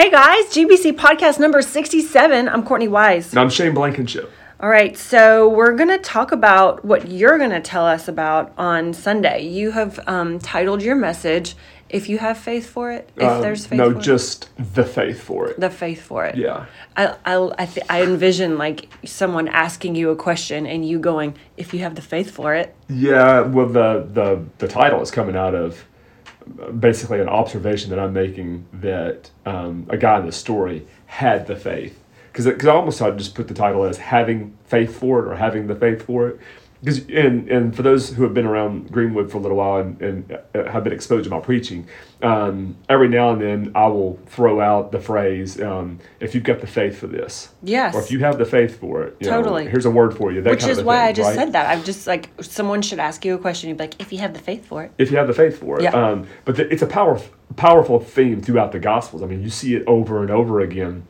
Hey guys, GBC podcast number 67. I'm Courtney Wise. And I'm Shane Blankenship. All right, so we're going to talk about what you're going to tell us about on Sunday. You have um, titled your message, If You Have Faith for It, If Um, There's Faith no, just the faith for it. it. The faith for it. yeah. I, I, I, th- I envision like someone asking you a question and you going, If you have the faith for it. Yeah, well, the, the, the title is coming out of basically an observation that I'm making that um, a guy in the story had the faith. Because I almost thought I'd just put the title as having faith for it or having the faith for it. Because and, and for those who have been around Greenwood for a little while and, and uh, have been exposed to my preaching, um, every now and then I will throw out the phrase, um, if you've got the faith for this. Yes. Or if you have the faith for it. you know, Totally. here's a word for you. That Which is why thing, I just right? said that. I'm just like, someone should ask you a question. You'd be like, If you have the faith for it. if you have the faith for it. Yeah. Um, but the, it's a power, powerful theme throughout the Gospels. I mean, you see it over and over again.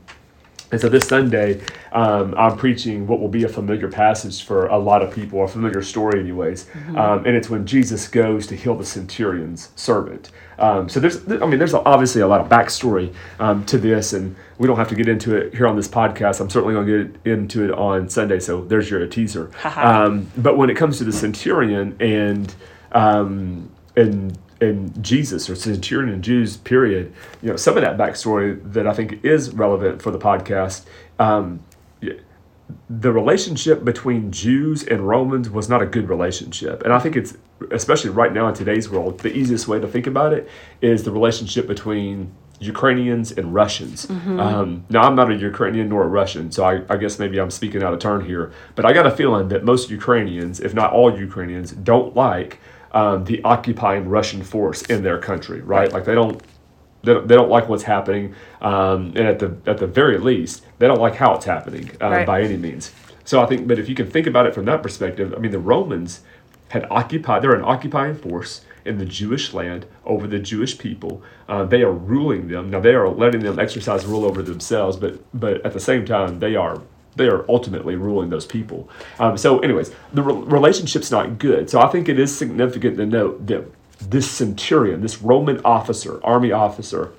And so this Sunday, um, I'm preaching what will be a familiar passage for a lot of people, a familiar story, anyways. Mm-hmm. Um, and it's when Jesus goes to heal the centurion's servant. Um, so there's, I mean, there's obviously a lot of backstory um, to this, and we don't have to get into it here on this podcast. I'm certainly going to get into it on Sunday. So there's your teaser. Um, but when it comes to the centurion and um, and and Jesus or centurion and Jews period, you know, some of that backstory that I think is relevant for the podcast. Um, the relationship between Jews and Romans was not a good relationship, and I think it's especially right now in today's world, the easiest way to think about it is the relationship between Ukrainians and Russians. Um, now, I'm not a Ukrainian nor a Russian, so I, I guess maybe I'm speaking out of turn here. But I got a feeling that most Ukrainians, if not all Ukrainians, don't like um, the occupying Russian force in their country, right? Like they don't. They don't, they don't like what's happening, um, and at the at the very least, they don't like how it's happening uh, Right. by any means. So I think, but if you can think about it from that perspective, I mean, the Romans had occupied, they're an occupying force in the Jewish land over the Jewish people. Uh, they are ruling them. Now, they are letting them exercise rule over themselves, but, but at the same time, they are. They are ultimately ruling those people. Um, so, anyways, the re- relationship's not good. So, I think it is significant to note that this centurion, this Roman officer, army officer,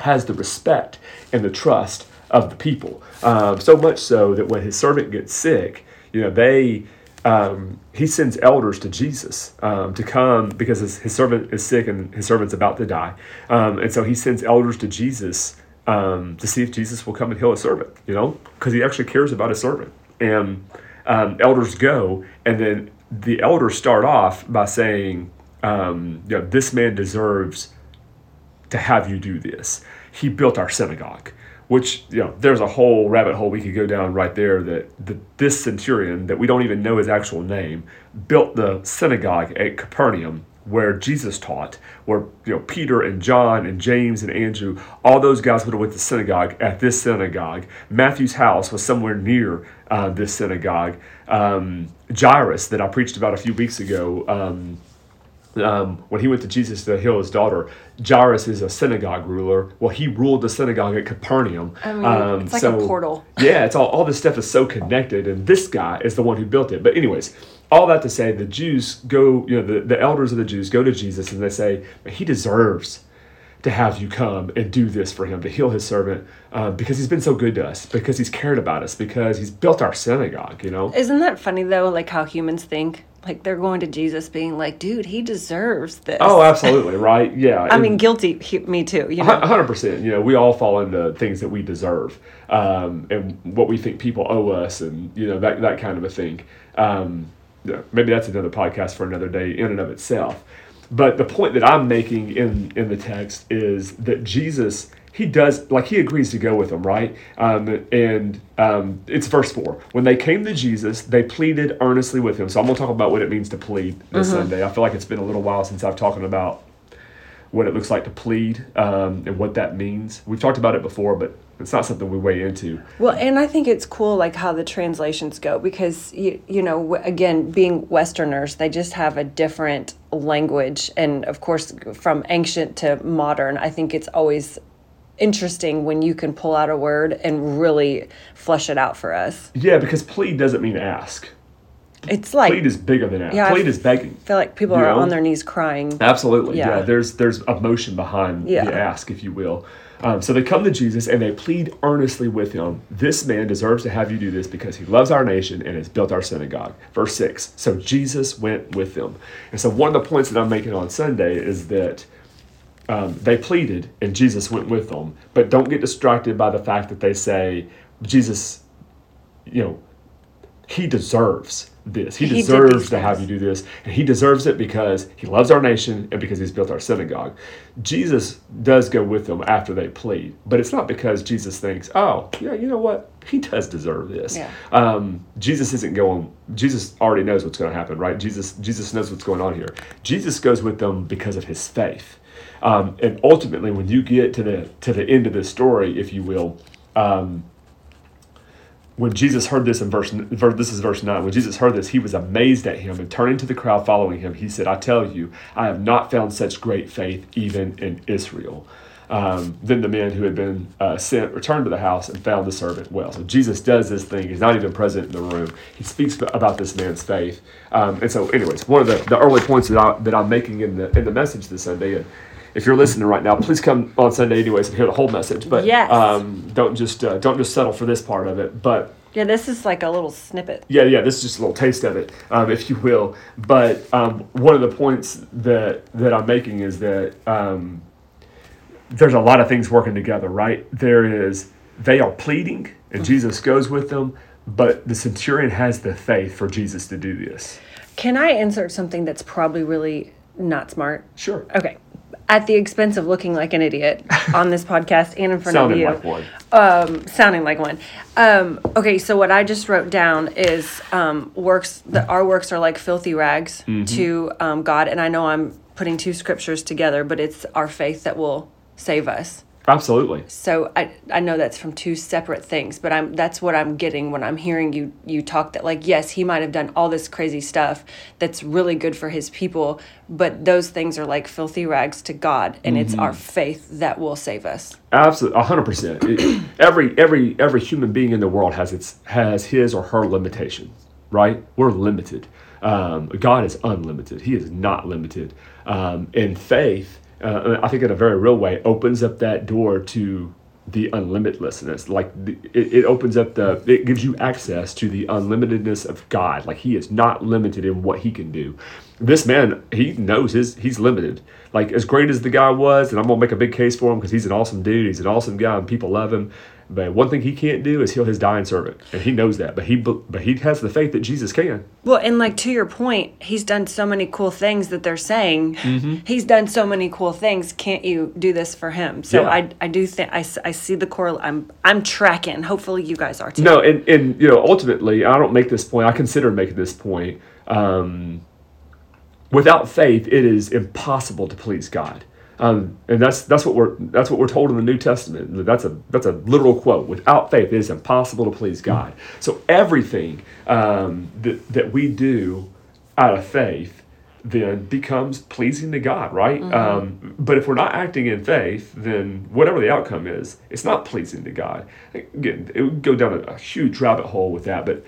has the respect and the trust of the people. Um, so much so that when his servant gets sick, you know, they um, he sends elders to Jesus um, to come because his, his servant is sick and his servant's about to die. Um, and so he sends elders to Jesus um, to see if Jesus will come and heal a servant, you know, because he actually cares about his servant. And um, elders go, and then the elders start off by saying, um, you know, this man deserves to have you do this. He built our synagogue, which, you know, there's a whole rabbit hole we could go down right there that the, this centurion, that we don't even know his actual name, built the synagogue at Capernaum where Jesus taught, where, you know, Peter and John and James and Andrew, all those guys would have went to synagogue at this synagogue. Matthew's house was somewhere near uh, this synagogue. Um, Jairus, that I preached about a few weeks ago, um, um, when he went to Jesus to heal his daughter, Jairus is a synagogue ruler. Well, he ruled the synagogue at Capernaum. I mean, Um, it's like a portal. yeah, it's all, all this stuff is so connected, and this guy is the one who built it. But, anyways, all that to say, the Jews go, you know, the, the elders of the Jews go to Jesus and they say, he deserves to have you come and do this for him to heal his servant uh, because he's been so good to us, because he's cared about us, because he's built our synagogue, you know? Isn't that funny though? Like how humans think? Like they're going to Jesus being like, dude, he deserves this. Oh, absolutely, right? Yeah. I and- mean, guilty, he, me too, you know? hundred percent. You know, we all fall into things that we deserve, um, and what we think people owe us, and you know that that kind of a thing. Um, maybe that's another podcast for another day in and of itself. But the point that I'm making in in the text is that Jesus he does like he agrees to go with them, right? Um, and um, it's verse four. When they came to Jesus, they pleaded earnestly with him. So I'm gonna talk about what it means to plead this Sunday. I feel like it's been a little while since I've talked about what it looks like to plead um, and what that means. We've talked about it before, but it's not something we weigh into. Well, and I think it's cool, like how the translations go, because you you know, again, being Westerners, they just have a different language, and of course, from ancient to modern, I think it's always interesting when you can pull out a word and really flesh it out for us. Yeah, because plead doesn't mean ask. It's like plead is bigger than ask. Yeah, I plead is begging. Feel like people are know? on their knees crying. Absolutely. Yeah. Yeah. There's there's emotion behind Yeah. the ask, if you will. Um, so they come to Jesus and they plead earnestly with him. This man deserves to have you do this because he loves our nation and has built our synagogue. Verse six. So Jesus went with them. And so one of the points that I'm making on Sunday is that um, they pleaded and Jesus went with them. But don't get distracted by the fact that they say Jesus, you know, he deserves this. He, He deserves to have you do this. And he deserves it because he loves our nation and because he's built our synagogue. Jesus does go with them after they plead, but it's not because Jesus thinks, oh, yeah, you know what? He does deserve this. Yeah. Um, Jesus isn't going, Jesus already knows what's going to happen, right? Jesus, Jesus knows what's going on here. Jesus goes with them because of his faith. Um, and ultimately, when you get to the to the end of this story, if you will, um, when Jesus heard this in verse, this is verse 9, when Jesus heard this, he was amazed at him and turning to the crowd following him, he said, I tell you, I have not found such great faith even in Israel. Um, then the man who had been uh, sent returned to the house and found the servant well. So Jesus does this thing. He's not even present in the room. He speaks about this man's faith. Um, and so, anyways, one of the, the early points that, I, that I'm making in the, in the message this Sunday, if you're listening right now, please come on Sunday anyways and hear the whole message. But Yes. um, don't just uh, don't just settle for this part of it. But Yeah, this is like a little snippet. yeah, yeah, this is just a little taste of it, um, if you will. But um, one of the points that that I'm making is that um, there's a lot of things working together, right? There is they are pleading, and Jesus goes with them, but the centurion has the faith for Jesus to do this. Can I insert something that's probably really not smart? Sure, Okay. At the expense of looking like an idiot on this podcast and in front of you. like one. um, sounding like one. Um, okay, so what I just wrote down is um, works. That our works are like filthy rags Mm-hmm. to um, God, and I know I'm putting two scriptures together, but it's our faith that will save us. Absolutely. So I I know that's from two separate things, but I'm that's what I'm getting when I'm hearing you you talk that like yes, he might have done all this crazy stuff that's really good for his people, but those things are like filthy rags to God, and it's Mm-hmm. our faith that will save us. Absolutely, hundred percent. Every every every human being in the world has its has his or her limitations, right? We're limited. Um, God is unlimited. He is not limited. Um, and faith, uh, I think, in a very real way, opens up that door to the unlimitlessness. Like the, it, it opens up the, it gives you access to the unlimitedness of God. Like He is not limited in what He can do. This man, he knows his he's limited. Like as great as the guy was, and I'm gonna make a big case for him because he's an awesome dude. He's an awesome guy, and people love him. But one thing he can't do is heal his dying servant, and he knows that. But he but he has the faith that Jesus can. Well, and like to your point, he's done so many cool things that they're saying Mm-hmm. he's done so many cool things. Can't you do this for him? So Yeah. I, I do think I see the core. I'm I'm tracking. Hopefully you guys are too. No, and and you know ultimately, I don't make this point. I consider making this point. Um, without faith, it is impossible to please God. Um, and that's that's what we're that's what we're told in the New Testament. That's a that's a literal quote. Without faith, it is impossible to please God. So everything um, that that we do out of faith then becomes pleasing to God, right? Um, but if we're not acting in faith, then whatever the outcome is, it's not pleasing to God. Again, it would go down a, a huge rabbit hole with that, but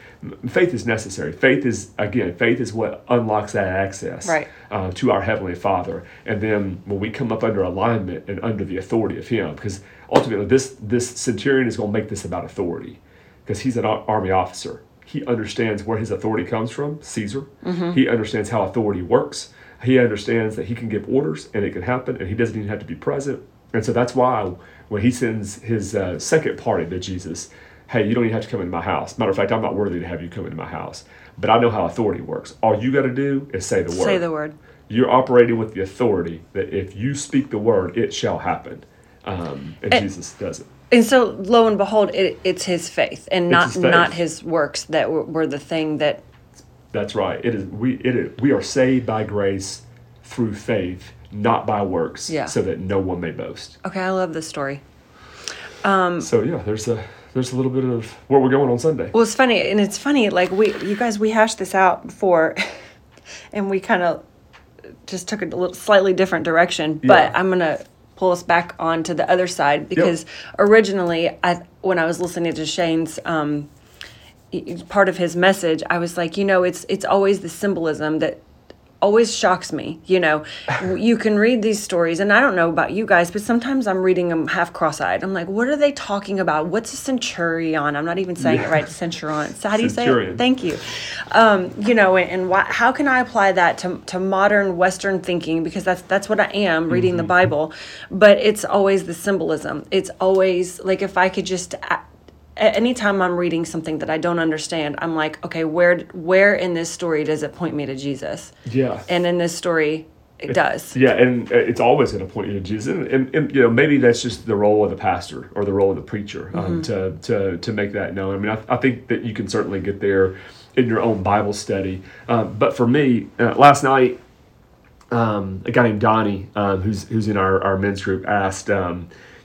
faith is necessary. Faith is again, faith is what unlocks that access Right. uh, to our heavenly Father, and then when we come up under alignment and under the authority of Him, because ultimately this this centurion is going to make this about authority, because he's an ar- army officer. He understands where his authority comes from, Caesar. He understands how authority works. He understands that he can give orders and it can happen, and he doesn't even have to be present. And so that's why when he sends his uh, second party to Jesus, hey, you don't even have to come into my house. Matter of fact, I'm not worthy to have you come into my house, but I know how authority works. All you got to do is say the word. Say the word. You're operating with the authority that if you speak the word, it shall happen. Um, and And- Jesus does it. And so lo and behold, it, it's his faith and not his faith. not his works that were, were the thing that That's right. It is we it is, we are saved by grace through faith, not by works, Yeah. so that no one may boast. Okay, I love this story. Um, so yeah, there's a there's a little bit of where we're going on Sunday. Well, it's funny, and it's funny. Like we, you guys, we hashed this out before, and we kind of just took a little slightly different direction. But Yeah. I'm gonna pull us back onto the other side because originally, I when I was listening to Shane's um, part of his message, I was like, you know, it's it's always the symbolism that always shocks me. You know, you can read these stories, and I don't know about you guys, but sometimes I'm reading them half cross-eyed. I'm like, what are they talking about? What's a centurion? I'm not even saying yeah. it right. Centurion. So how do you centurion. say it? Thank you. Um, you know, and, and why, how can I apply that to, to modern Western thinking? Because that's that's what I am reading mm-hmm. the Bible, but it's always the symbolism. It's always like if I could just anytime I'm reading something that I don't understand, I'm like, okay, where where in this story does it point me to Jesus? Yeah. And in this story, it, it does. Yeah, and uh, it's always going to point you to Jesus, and, and, and, you know maybe that's just the role of the pastor or the role of the preacher um, mm-hmm. to to to make that known. I mean, I, I, think that you can certainly get there in your own Bible study. Um, but for me, uh, last night, um, a guy named Donnie, um, who's who's in our, our men's group, asked.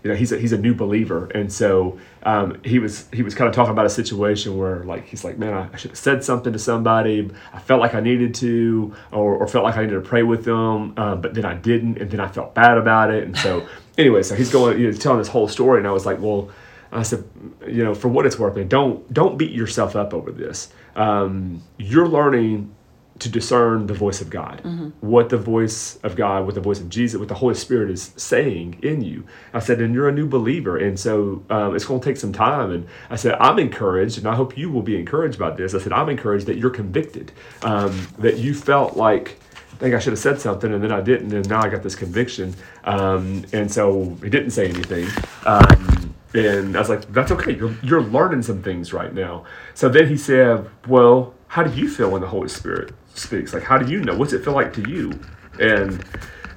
You know, he's a, he's a new believer, and so um, he was he was kind of talking about a situation where like he's like, man, I, should have said something to somebody. I felt like I needed to, or, or felt like I needed to pray with them, um, but then I didn't, and then I felt bad about it. And so anyway, so he's going, you know, telling this whole story, and I was like, well, I said, you know, for what it's worth, man, don't don't beat yourself up over this. Um, you're learning to discern the voice of God, mm-hmm. what the voice of God, what the voice of Jesus, what the Holy Spirit is saying in you. I said, and you're a new believer, and so um, it's going to take some time. And I said, I'm encouraged, and I hope you will be encouraged by this. I said, I'm encouraged that you're convicted, um, that you felt like. I think I should have said something, and then I didn't, and now I got this conviction. Um, and so he didn't say anything. Um, and I was like, "That's okay. You're you're learning some things right now." So then he said, "Well, how do you feel when the Holy Spirit speaks. Like, how do you know? What's it feel like to you? And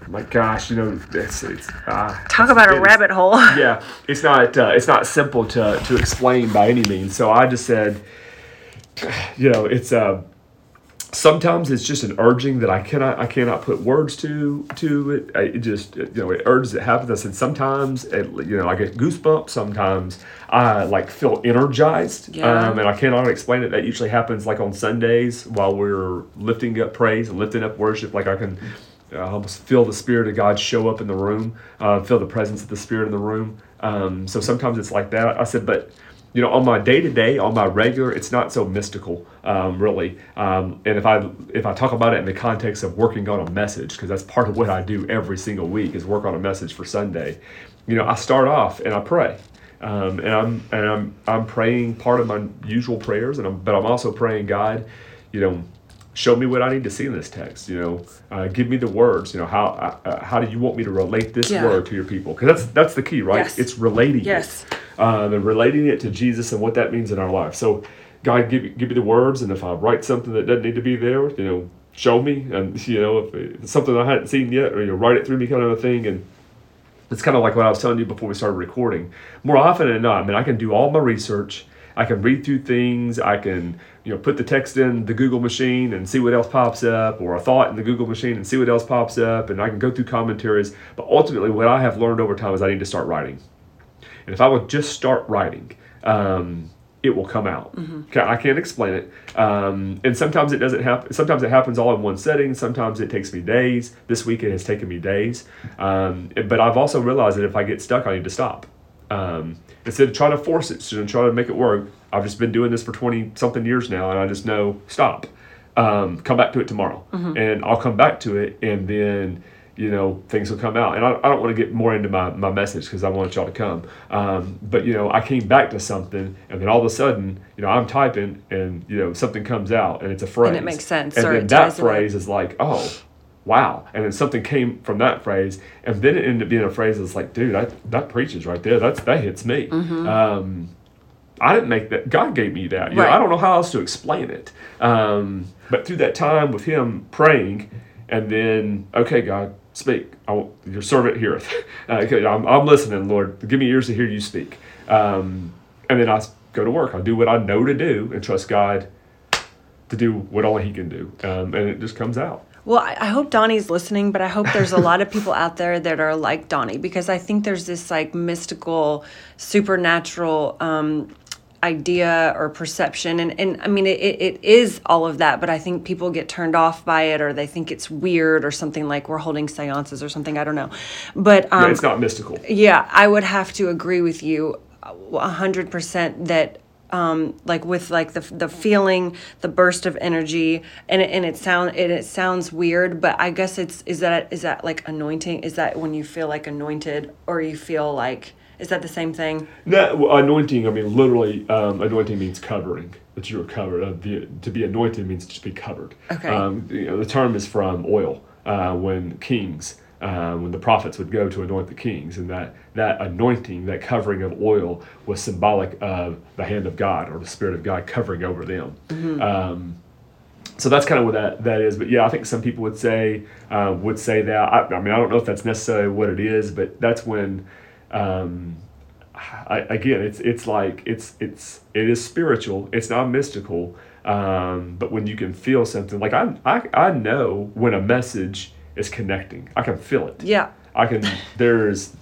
my gosh, you know, it's, it's uh, talk about a rabbit hole. yeah, it's not uh, it's not simple to to explain by any means. So I just said, you know, it's uh, sometimes it's just an urging that I cannot I cannot put words to to it. It just you know it urges it happens. I said sometimes it, you know I get goosebumps. Sometimes I like feel energized, yeah. um, and I cannot explain it. That usually happens like on Sundays while we're lifting up praise and lifting up worship. Like I can. I almost feel the spirit of God show up in the room, uh, feel the presence of the spirit in the room. Um, so sometimes it's like that. I said, but you know, on my day to day, on my regular, it's not so mystical, um, really. Um, and if I if I talk about it in the context of working on a message, because that's part of what I do every single week is work on a message for Sunday. You know, I start off and I pray, um, and I'm and I'm I'm praying part of my usual prayers, and I'm, but I'm also praying God, you know, show me what I need to see in this text. You know, uh, give me the words. You know, how uh, uh how do you want me to relate this yeah. word to your people? Because that's that's the key, right? Yes. It's relating. Yes. It um, and relating it to Jesus and what that means in our life. So, God, give, give me the words, and if I write something that doesn't need to be there, you know, show me. And, you know, if it's something I hadn't seen yet, or, you know, write it through me kind of a thing. And it's kind of like what I was telling you before we started recording. More often than not, I mean, I can do all my research. I can read through things. I can, you know, put the text in the Google machine and see what else pops up, or a thought in the Google machine and see what else pops up, and I can go through commentaries. But ultimately, what I have learned over time is I need to start writing. And if I would just start writing, um, it will come out. Mm-hmm. I can't explain it. Um, and sometimes it doesn't happen. Sometimes it happens all in one setting. Sometimes it takes me days. This week it has taken me days. Um, but I've also realized that if I get stuck, I need to stop. Um, instead of trying to force it, instead of trying to make it work, I've just been doing this for 20 something years now, and I just know stop. Um, come back to it tomorrow. Mm-hmm. And I'll come back to it, and then you know things will come out and i, I don't want to get more into my, my message because i want y'all to come um, but you know i came back to something and then all of a sudden you know i'm typing and you know something comes out and it's a phrase and it makes sense and then that phrase is like oh wow and then something came from that phrase and then it ended up being a phrase that's like dude that, that preaches right there that's that hits me mm-hmm. um, I didn't make that. God gave me that. You right. know, I don't know how else to explain it. Um, but through that time with Him praying, and then, okay, God, speak. I, your servant heareth. Uh, I'm, I'm listening, Lord. Give me ears to hear you speak. Um, and then I go to work. I do what I know to do and trust God to do what only He can do. Um, and it just comes out. Well, I hope Donnie's listening, but I hope there's a lot of people out there that are like Donnie because I think there's this like mystical, supernatural um, idea or perception and, and i mean it, it is all of that but i think people get turned off by it or they think it's weird or something like we're holding seances or something i don't know but um, yeah, it's not mystical yeah i would have to agree with you 100% that um, like with like the the feeling, the burst of energy, and it, and it sound and it sounds weird, but I guess it's is that is that like anointing? Is that when you feel like anointed, or you feel like is that the same thing? That well, anointing, I mean, literally, um, anointing means covering. That you are covered. Uh, be, to be anointed means to be covered. Okay. Um, you know, the term is from oil. Uh, when kings, uh, when the prophets would go to anoint the kings, and that that anointing, that covering of oil, was symbolic of the hand of God or the Spirit of God covering over them. Um, so that's kind of what that, that is. But yeah, I think some people would say uh, would say that. I, I mean, I don't know if that's necessarily what it is, but that's when. Um, I, again, it's it's like it's it's it is spiritual. It's not mystical. Um, but when you can feel something, like I, I I know when a message is connecting. I can feel it. Yeah. I can. There's,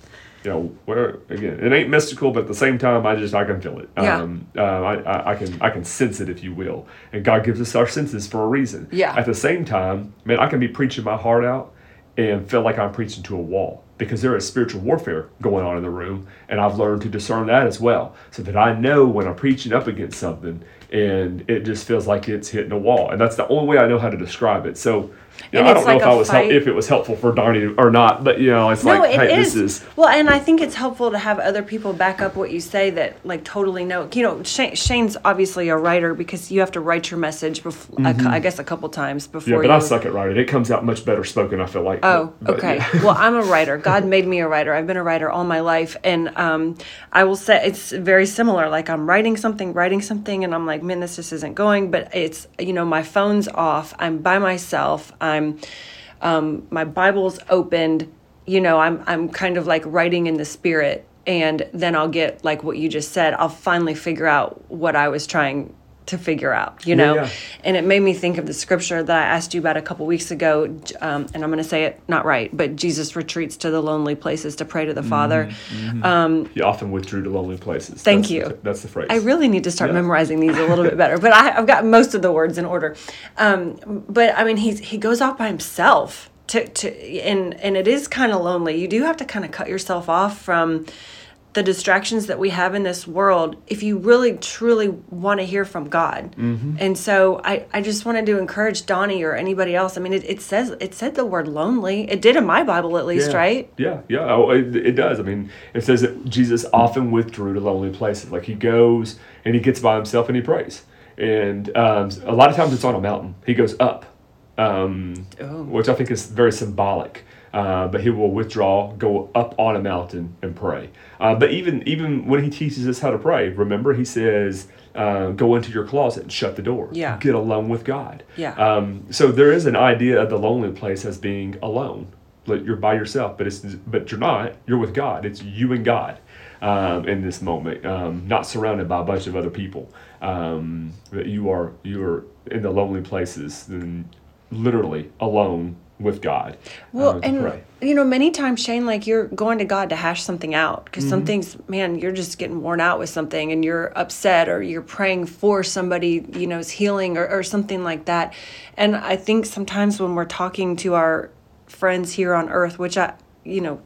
you know, where again, it ain't mystical, but at the same time, I just I can feel it. Yeah. Um, uh, I, I I can I can sense it, if you will. And God gives us our senses for a reason. Yeah. At the same time, man, I can be preaching my heart out and feel like I'm preaching to a wall because there is spiritual warfare going on in the room, and I've learned to discern that as well, so that I know when I'm preaching up against something and it just feels like it's hitting a wall, and that's the only way I know how to describe it. So. You And know, I don't know if I was hel- if it was helpful for Donnie or not, but you know, it's No, like, it hey, is. this is Well, and I think it's helpful to have other people back up what you say that like totally know. You know, Shane, Shane's obviously a writer because you have to write your message before. I guess a couple times before. Mm-hmm. yeah. But you I suck at writing. It comes out much better spoken. I feel like. Oh, but- but, okay. yeah. well, I'm a writer. God made me a writer. I've been a writer all my life, and um, I will say it's very similar. Like I'm writing something, writing something, and I'm like, man, this just isn't going. But it's you know, my phone's off. I'm by myself. I'm, um, my Bible's opened. You know, I'm I'm kind of like writing in the spirit, and then I'll get like what you just said. I'll finally figure out what I was trying to figure out. You know, yeah. and it made me think of the scripture that I asked you about a couple weeks ago. Um, and I'm going to say it not right, but Jesus retreats to the lonely places to pray to the Father. He often withdrew to lonely places. Thank That's the- you. that's the phrase. I really need to start Yeah. memorizing these a little bit better, but I, I've got most of the words in order. Um, but I mean, he's he goes off by himself to to and and it is kind of lonely. You do have to kind of cut yourself off from the distractions that we have in this world if you really truly want to hear from God. Mm-hmm. And so I, I just wanted to encourage Donnie or anybody else. I mean, it, it says it said the word lonely. It did in my Bible at least, yeah. right? Yeah, yeah. Oh, it, it does. I mean, it says that Jesus often withdrew to lonely places. Like he goes and he gets by himself and he prays. And um, a lot of times it's on a mountain. He goes up, um, Oh. which I think is very symbolic. Uh, but he will withdraw, go up on a mountain and pray. Uh, but even even when he teaches us how to pray, remember he says, uh, "Go into your closet and shut the door. Yeah. Get alone with God." Yeah. Um, so there is an idea of the lonely place as being alone. Like you're by yourself, but it's but you're not. You're with God. It's you and God um, in this moment, um, not surrounded by a bunch of other people. Um, that you are you are in the lonely places, and literally alone with God. Well, uh, and pray. you know, many times, Shane, like you're going to God to hash something out because Mm-hmm. some things, man, you're just getting worn out with something and you're upset or you're praying for somebody, you know's healing or, or something like that. And I think sometimes when we're talking to our friends here on earth, which I, you know,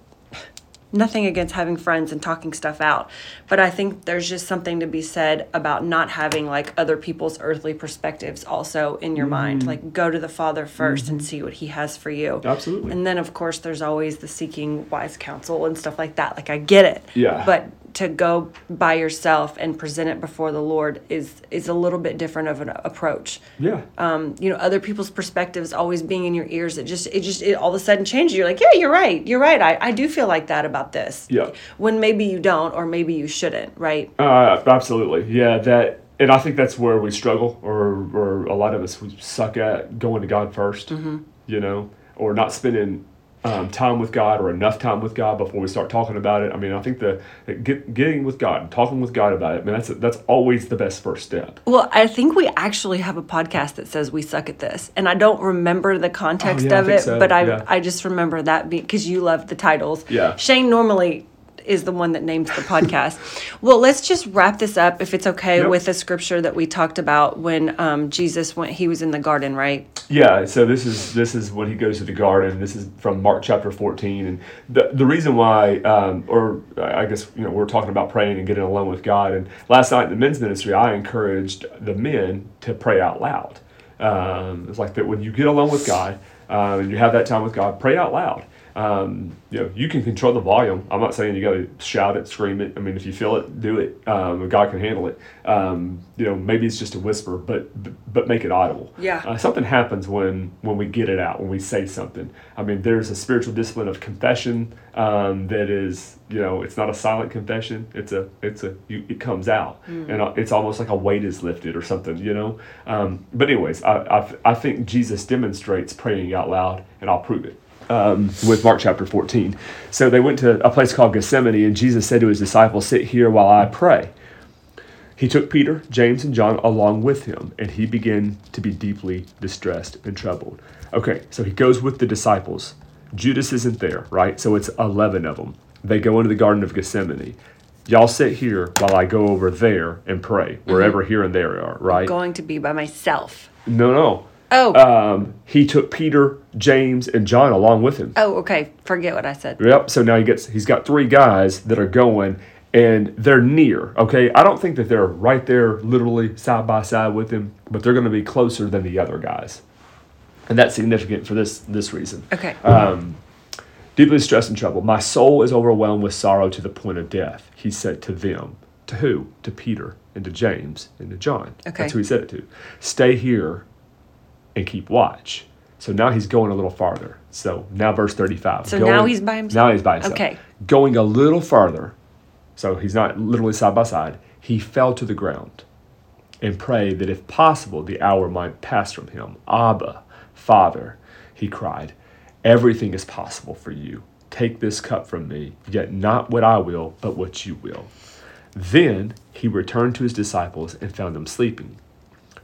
nothing against having friends and talking stuff out but i think there's just something to be said about not having like other people's earthly perspectives also in your mind. Mm. Like go to the father 1st and mm-hmm. see what he has for you. Absolutely. and then of course there's always the seeking wise counsel and stuff like that. Like i get it. Yeah. but to go by yourself and present it before the lord is is a little bit different of an approach Yeah. um, you know other people's perspectives always being in your ears it just it just it all of a sudden changes you're like yeah you're right you're right i, I do feel like that about this Yeah. when maybe you don't or maybe you shouldn't right Uh, absolutely. Yeah, that and I think that's where we struggle or or a lot of us we suck at going to God 1st Mm-hmm. you know, or not spending um, time with God or enough time with God before we start talking about it. I mean, I think the, the get, getting with God and talking with God about it, I man, that's that's always the best first step. well i think we actually have a podcast that says we suck at this and i don't remember the context Oh, yeah, of it so, but i yeah. i just remember that because you love the titles Yeah. shane normally is the one that names the podcast. well, let's just wrap this up, if it's okay, Yep. with the scripture that we talked about when um, Jesus went. He was in the garden, right? Yeah, so this is this is when he goes to the garden. This is from Mark chapter fourteen, and the the reason why, um, or I guess you know, we're talking about praying and getting alone with God. And last night in the men's ministry, I encouraged the men to pray out loud. Um, it's like that when you get alone with God uh, and you have that time with God, pray out loud. Um, you know, you can control the volume. I'm not saying you got to shout it, scream it. I mean, if you feel it, do it. Um, God can handle it. Um, you know, maybe it's just a whisper, but but, make it audible. Yeah. Uh, something happens when when we get it out, when we say something. I mean, there's a spiritual discipline of confession um, that is, you know, it's not a silent confession. It's a it's a you, it comes out, and uh, it's almost like a weight is lifted or something, you know. Um, but anyways, I, I I think Jesus demonstrates praying out loud, and I'll prove it um, with Mark chapter 14. So they went to a place called Gethsemane, and Jesus said to his disciples, Sit here while I pray. He took Peter, James, and John along with him, and he began to be deeply distressed and troubled. Okay, so he goes with the disciples. Judas isn't there, right? So it's 11 of them. They go into the Garden of Gethsemane. Y'all sit here while I go over there and pray, wherever here and there are, right? I'm Going to be by myself. No, no. Oh, Um, he took Peter, James, and John along with him. oh, okay. Forget what I said. Yep. So now he gets he's got three guys that are going and they're near. Okay. I don't think that they're right there literally side by side with him, but they're going to be closer than the other guys. And that's significant for this this reason. Okay. Um, deeply stressed and troubled. My soul is overwhelmed with sorrow to the point of death. He said to them. To who? To Peter and to James and to John. Okay. That's who he said it to. Stay here and keep watch. So now he's going a little farther. So now verse 35. So Going- now he's by himself? Now he's by himself. Okay. Going a little farther. So he's not literally side by side. He fell to the ground and prayed that if possible the hour might pass from him. Abba, Father, he cried, everything is possible for you. Take this cup from me, yet not what I will, but what you will. Then he returned to his disciples and found them sleeping.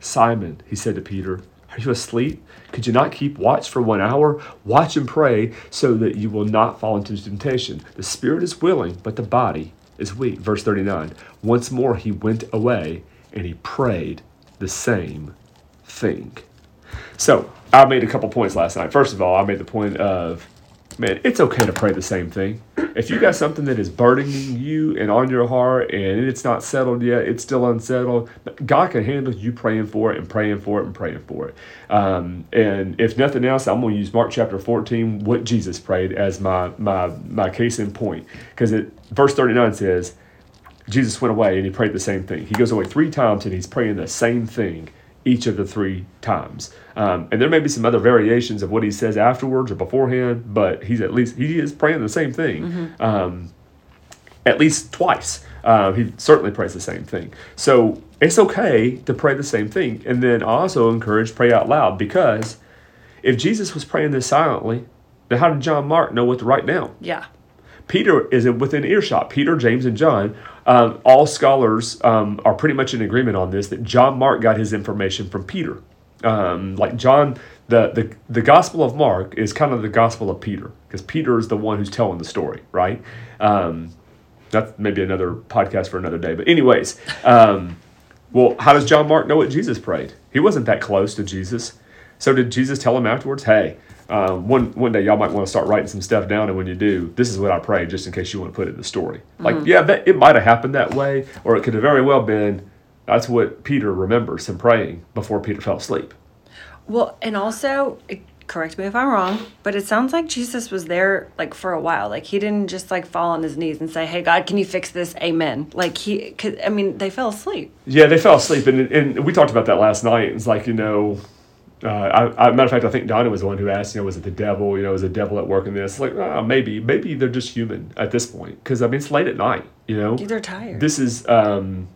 Simon, he said to Peter, Are you asleep? Could you not keep watch for one hour? Watch and pray so that you will not fall into temptation. The spirit is willing, but the body is weak. Verse 39 Once more he went away and he prayed the same thing. So I made a couple points last night. First of all, I made the point of, man, it's okay to pray the same thing. If you got something that is burdening you and on your heart and it's not settled yet, it's still unsettled, God can handle you praying for it and praying for it and praying for it. Um, and if nothing else, I'm going to use Mark chapter 14, what Jesus prayed, as my, my, my case in point. Because verse 39 says, Jesus went away and he prayed the same thing. He goes away three times and he's praying the same thing each of the three times. Um, and there may be some other variations of what he says afterwards or beforehand, but he's at least he is praying the same thing. Um, at least twice. Uh, he certainly prays the same thing. So it's okay to pray the same thing. And then I also encourage pray out loud because if Jesus was praying this silently, then how did John Mark know what to write down? Yeah. Peter is within earshot. Peter, James, and John. Um, all scholars um, are pretty much in agreement on this that John Mark got his information from Peter. Um, like John, the, the the Gospel of Mark is kind of the Gospel of Peter because Peter is the one who's telling the story, right? Um, that's maybe another podcast for another day. But anyways, um, well, how does John Mark know what Jesus prayed? He wasn't that close to Jesus. So did Jesus tell him afterwards, hey, um, one one day y'all might want to start writing some stuff down, and when you do, this is what I pray, just in case you want to put it in the story. Like, yeah, that, it might have happened that way, or it could have very well been. That's what Peter remembers him praying before Peter fell asleep. Well, and also, it- correct me if I'm wrong, but it sounds like Jesus was there like for a while. Like he didn't just like fall on his knees and say, "Hey God, can you fix this?" Amen. Like he, cause, I mean, they fell asleep. Yeah, they fell asleep, and, and we talked about that last night. It's like you know, uh, I, I, matter of fact, I think Donna was the one who asked, you know, was it the devil? You know, was the devil at work in this? Like, ah, maybe, maybe they're just human at this point, because I mean, it's late at night. You know, They're tired. this is, um,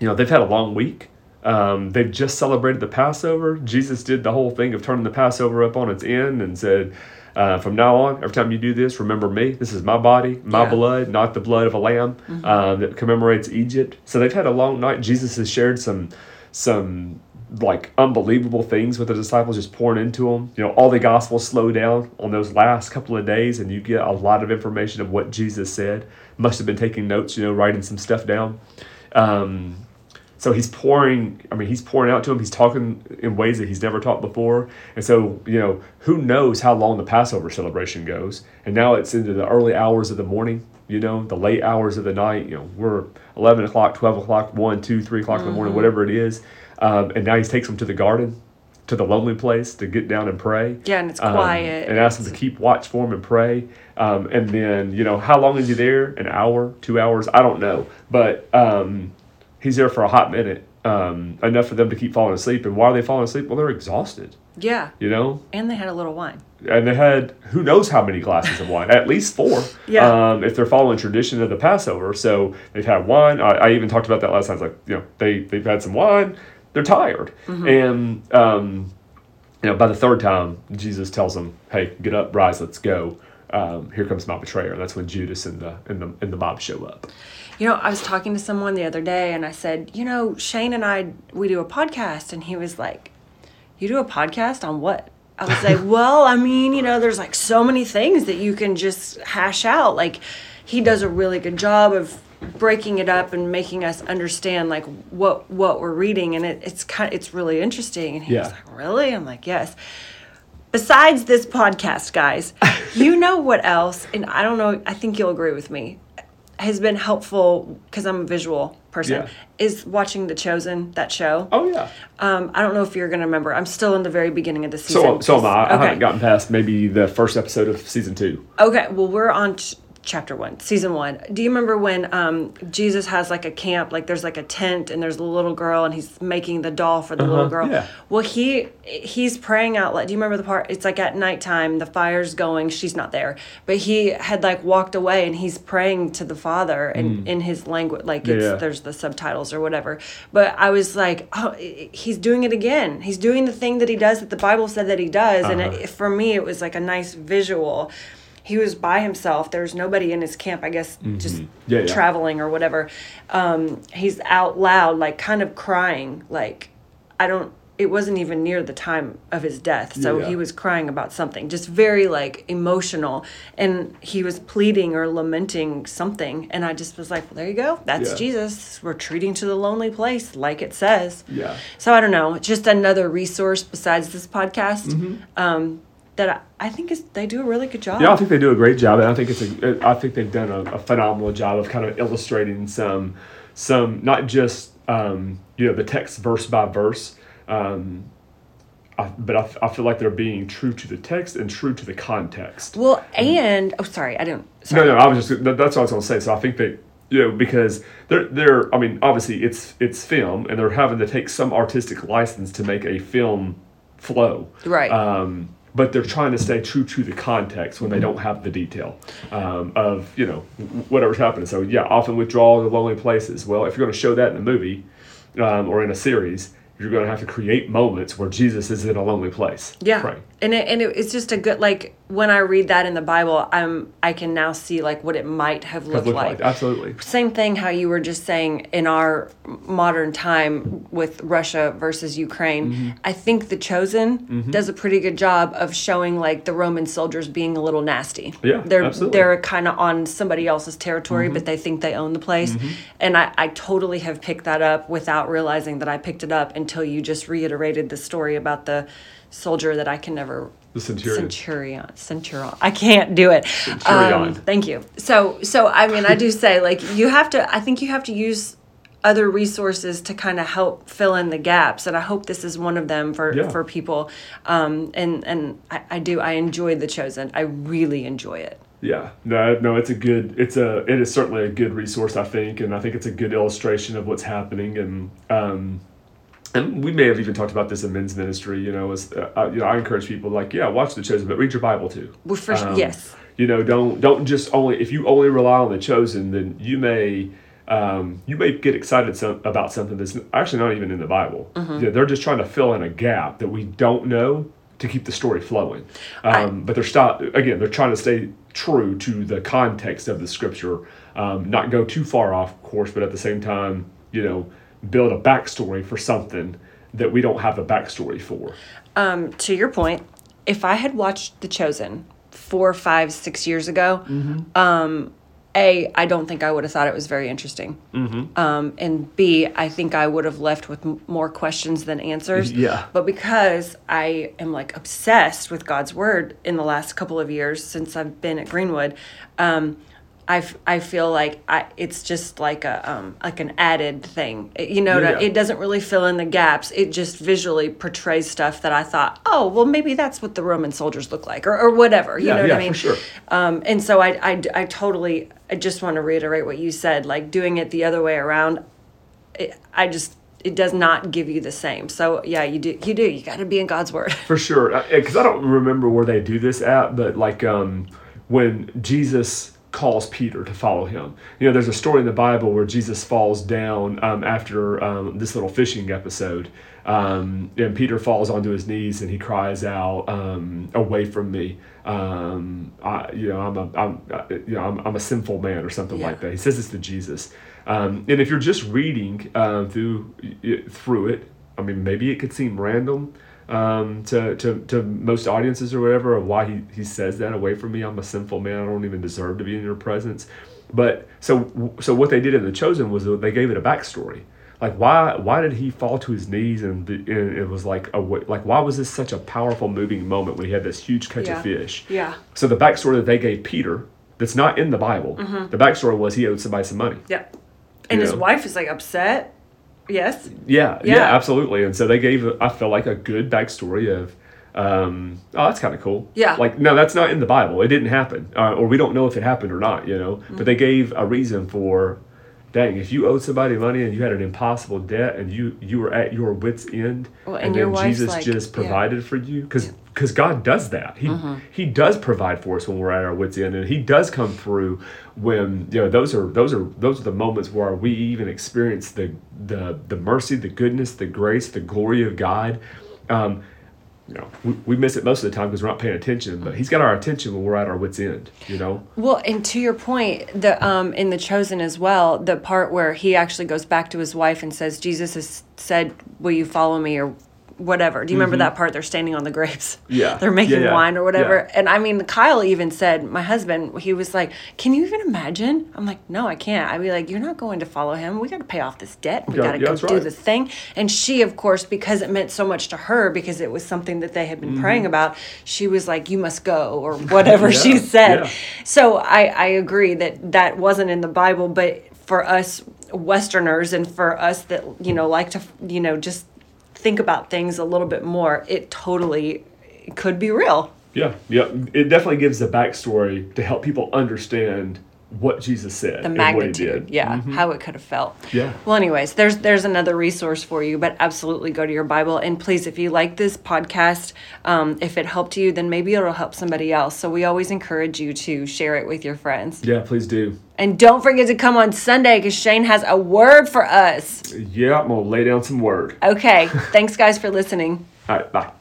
you know, they've had a long week. Um, they've just celebrated the Passover. Jesus did the whole thing of turning the Passover up on its end and said, uh, from now on, every time you do this, remember me. This is my body, my Yeah. blood, not the blood of a lamb um, that commemorates Egypt. So they've had a long night. Jesus has shared some some like unbelievable things with the disciples just pouring into them. You know, all the gospels slow down on those last couple of days, and you get a lot of information of what Jesus said. Must have been taking notes, you know, writing some stuff down. Um, so he's pouring. I mean, he's pouring out to him. He's talking in ways that he's never taught before. And so, you know, who knows how long the Passover celebration goes? And now it's into the early hours of the morning. You know, the late hours of the night. You know, we're eleven o'clock, twelve o'clock, one, two, three o'clock in the morning, whatever it is. Um, and now he takes them to the garden, to the lonely place to get down and pray. Yeah, and it's Um, quiet. and ask them to keep watch for him and pray. Um, and then, you know, how long is he there? An hour, two hours? I don't know. But um, he's there for a hot minute, um, enough for them to keep falling asleep. And why are they falling asleep? Well, they're exhausted, yeah, you know? and they had a little wine. And they had who knows how many glasses of wine, at least four. Yeah. Um, if they're following tradition of the Passover, so they've had wine. I, I even talked about that last time. It's like you know they they've had some wine. They're tired, and um, you know by the third time Jesus tells them, "Hey, get up, rise, let's go." Um, here comes my betrayer. And that's when Judas and the and the and the mob show up. You know, I was talking to someone the other day and I said, you know, Shane and I, we do a podcast. And he was like, you do a podcast on what? I was like, well, I mean, you know, there's like so many things that you can just hash out. Like, he does a really good job of breaking it up and making us understand like what what we're reading and it, it's kind of, it's really interesting and he was Yeah. like really i'm like yes besides this podcast guys you know what else and i don't know i think you'll agree with me has been helpful because i'm a visual person Yeah. is watching the chosen that show Oh yeah. um, i don't know if you're gonna remember i'm still in the very beginning of the season So so am I. I haven't gotten past maybe the first episode of season two. Okay, well, we're on ch- chapter one, season one. Do you remember when um, Jesus has like a camp, like there's like a tent, and there's a little girl, and he's making the doll for the little uh-huh, girl? yeah. Well, he he's praying out loud. Do you remember the part? It's like at nighttime, the fire's going, she's not there, but he had like walked away, and he's praying to the Father in mm. in his language, like it's Yeah. there's the subtitles or whatever. But I was like, oh, he's doing it again. He's doing the thing that he does that the Bible said that he does, and uh-huh. it, for me, it was like a nice visual. He was by himself. There was nobody in his camp. I guess just Yeah, yeah. traveling or whatever. Um, he's out loud, like kind of crying. Like I don't. It wasn't even near the time of his death, so Yeah. he was crying about something, just very like emotional, and he was pleading or lamenting something, and I just was like, well, there you go. That's Yeah. Jesus retreating to the lonely place, like it says. Yeah. So I don't know, just another resource besides this podcast Mm-hmm. um, that I, I think is they do a really good job. Yeah, I think they do a great job, and I think it's a. I think they've done a, a phenomenal job of kind of illustrating some, some not just um, you know the text verse by verse, um, I, but I, I feel like they're being true to the text and true to the context. Well, and oh, sorry, I didn't. Sorry. No, no, I was just that, that's what I was going to say. So I think that you know because they're they're I mean obviously it's it's film and they're having to take some artistic license to make a film flow. Right. Um, but they're trying to stay true to the context when they don't have the detail um, of you know whatever's happening. So yeah, often withdrawal to lonely places. Well, if you're going to show that in a movie um, or in a series, you're going to have to create moments where Jesus is in a lonely place. Yeah, praying. and it, and it, it's just a good like when I read that in the Bible, I'm I can now see like what it might have looked Look like. like absolutely. Same thing how you were just saying in our modern time with Russia versus Ukraine. Mm-hmm. I think The Chosen mm-hmm. does a pretty good job of showing like the Roman soldiers being a little nasty. Yeah, they're absolutely. they're kind of on somebody else's territory, but mm-hmm. they think they own the place. Mm-hmm. And I, I totally have picked that up without realizing that I picked it up until you just reiterated the story about the soldier that I can never The centurion. centurion centurion. I can't do it. Centurion. Um, thank you. So so i mean i do say like you have to i think you have to use other resources to kind of help fill in the gaps and i hope this is one of them for Yeah. for people. Um and and I, I do i enjoy the chosen. I really enjoy it. Yeah, no, no, it's a good, it's a, it is certainly a good resource, I think, and I think it's a good illustration of what's happening, and um, and we may have even talked about this in men's ministry. You know, as uh, you know, I encourage people like, yeah, watch the chosen, but read your Bible too. well, for Um, yes You know, don't don't just only if you only rely on the chosen, then you may. Um, you may get excited some, about something that's actually not even in the Bible. Mm-hmm. Yeah, they're just trying to fill in a gap that we don't know to keep the story flowing. Um, but they're stop again. They're trying to stay true to the context of the scripture, um, not go too far off course, but at the same time, you know, build a backstory for something that we don't have a backstory for. Um, to your point, if I had watched The Chosen four, five, six years ago, um, A, I don't think I would have thought it was very interesting. Um, and B, I think I would have left with m- more questions than answers. Yeah. But because I am like obsessed with God's word in the last couple of years since I've been at Greenwood, um, I, f- I feel like I, it's just like a um, like an added thing. It- you know, Yeah. it doesn't really fill in the gaps. It just visually portrays stuff that I thought, oh, well, maybe that's what the Roman soldiers look like, or, or whatever. You Yeah, know what yeah, I mean? for sure. Um, and so I, I, I totally, I just want to reiterate what you said. Like doing it the other way around, it, I just, it does not give you the same. So yeah, you do, you do, you got to be in God's word. For sure, because I don't remember where they do this at, but like um, when Jesus calls Peter to follow him, you know, there's a story in the Bible where Jesus falls down um, after um, this little fishing episode, um, and Peter falls onto his knees and he cries out, um, "Away from me." Um, I, you know, I'm a, I'm, uh, you know, I'm, I'm a sinful man or something Yeah. like that. He says this to Jesus, um, and if you're just reading uh, through through it, I mean, maybe it could seem random um, to, to, to most audiences or whatever of why he, he says that away from me. I'm a sinful man. I don't even deserve to be in your presence. But so so what they did in the chosen was they gave it a backstory. Like why why did he fall to his knees and, and it was like a like why was this such a powerful moving moment when he had this huge catch Yeah. of fish? Yeah. So the backstory that they gave Peter that's not in the Bible. The backstory was he owed somebody some money. Yep. And You his know? wife is like upset. Yes. Yeah, yeah, Yeah. absolutely. And so they gave, I felt like a good backstory of, um, oh, that's kind of cool. Yeah. Like, no, that's not in the Bible. It didn't happen, uh, or we don't know if it happened or not. You know, Mm-hmm. but they gave a reason for, dang, if you owed somebody money and you had an impossible debt and you you were at your wits end, Well, and, and then Jesus like- just yeah. provided for you because. Because God does that, He Mm-hmm. He does provide for us when we're at our wits end, and He does come through when you know those are those are those are the moments where we even experience the the the mercy, the goodness, the grace, the glory of God. Um, you know, we, we miss it most of the time because we're not paying attention. But He's got our attention when we're at our wits end. You know, Well, and to your point, the um in the chosen as well, the part where he actually goes back to his wife and says, "Jesus has said, will you follow me?" or whatever. Do you remember that part? They're standing on the grapes. Mm-hmm. Yeah. They're making Yeah, yeah. wine or whatever. Yeah. And I mean, Kyle even said, my husband, he was like, "Can you even imagine?" I'm like, "No, I can't." I'd be like, "You're not going to follow him. We got to pay off this debt. We got to go do right. the thing." And she, of course, because it meant so much to her, because it was something that they had been praying about, she was like, "You must go," or whatever she said. So I, I agree that that wasn't in the Bible, but for us Westerners and for us that you know like to you know just think about things a little bit more, it totally could be real. yeah, yeah. It definitely gives the backstory to help people understand what Jesus said The and what He magnitude, did. yeah, how it could have felt. Yeah. Well, anyways, there's there's another resource for you, but absolutely go to your Bible and please, if you like this podcast, um, if it helped you, then maybe it'll help somebody else. So we always encourage you to share it with your friends. Yeah, please do. And don't forget to come on Sunday because Shane has a word for us. Yeah, I'm gonna lay down some word. Okay. Thanks, guys, for listening. All right, bye.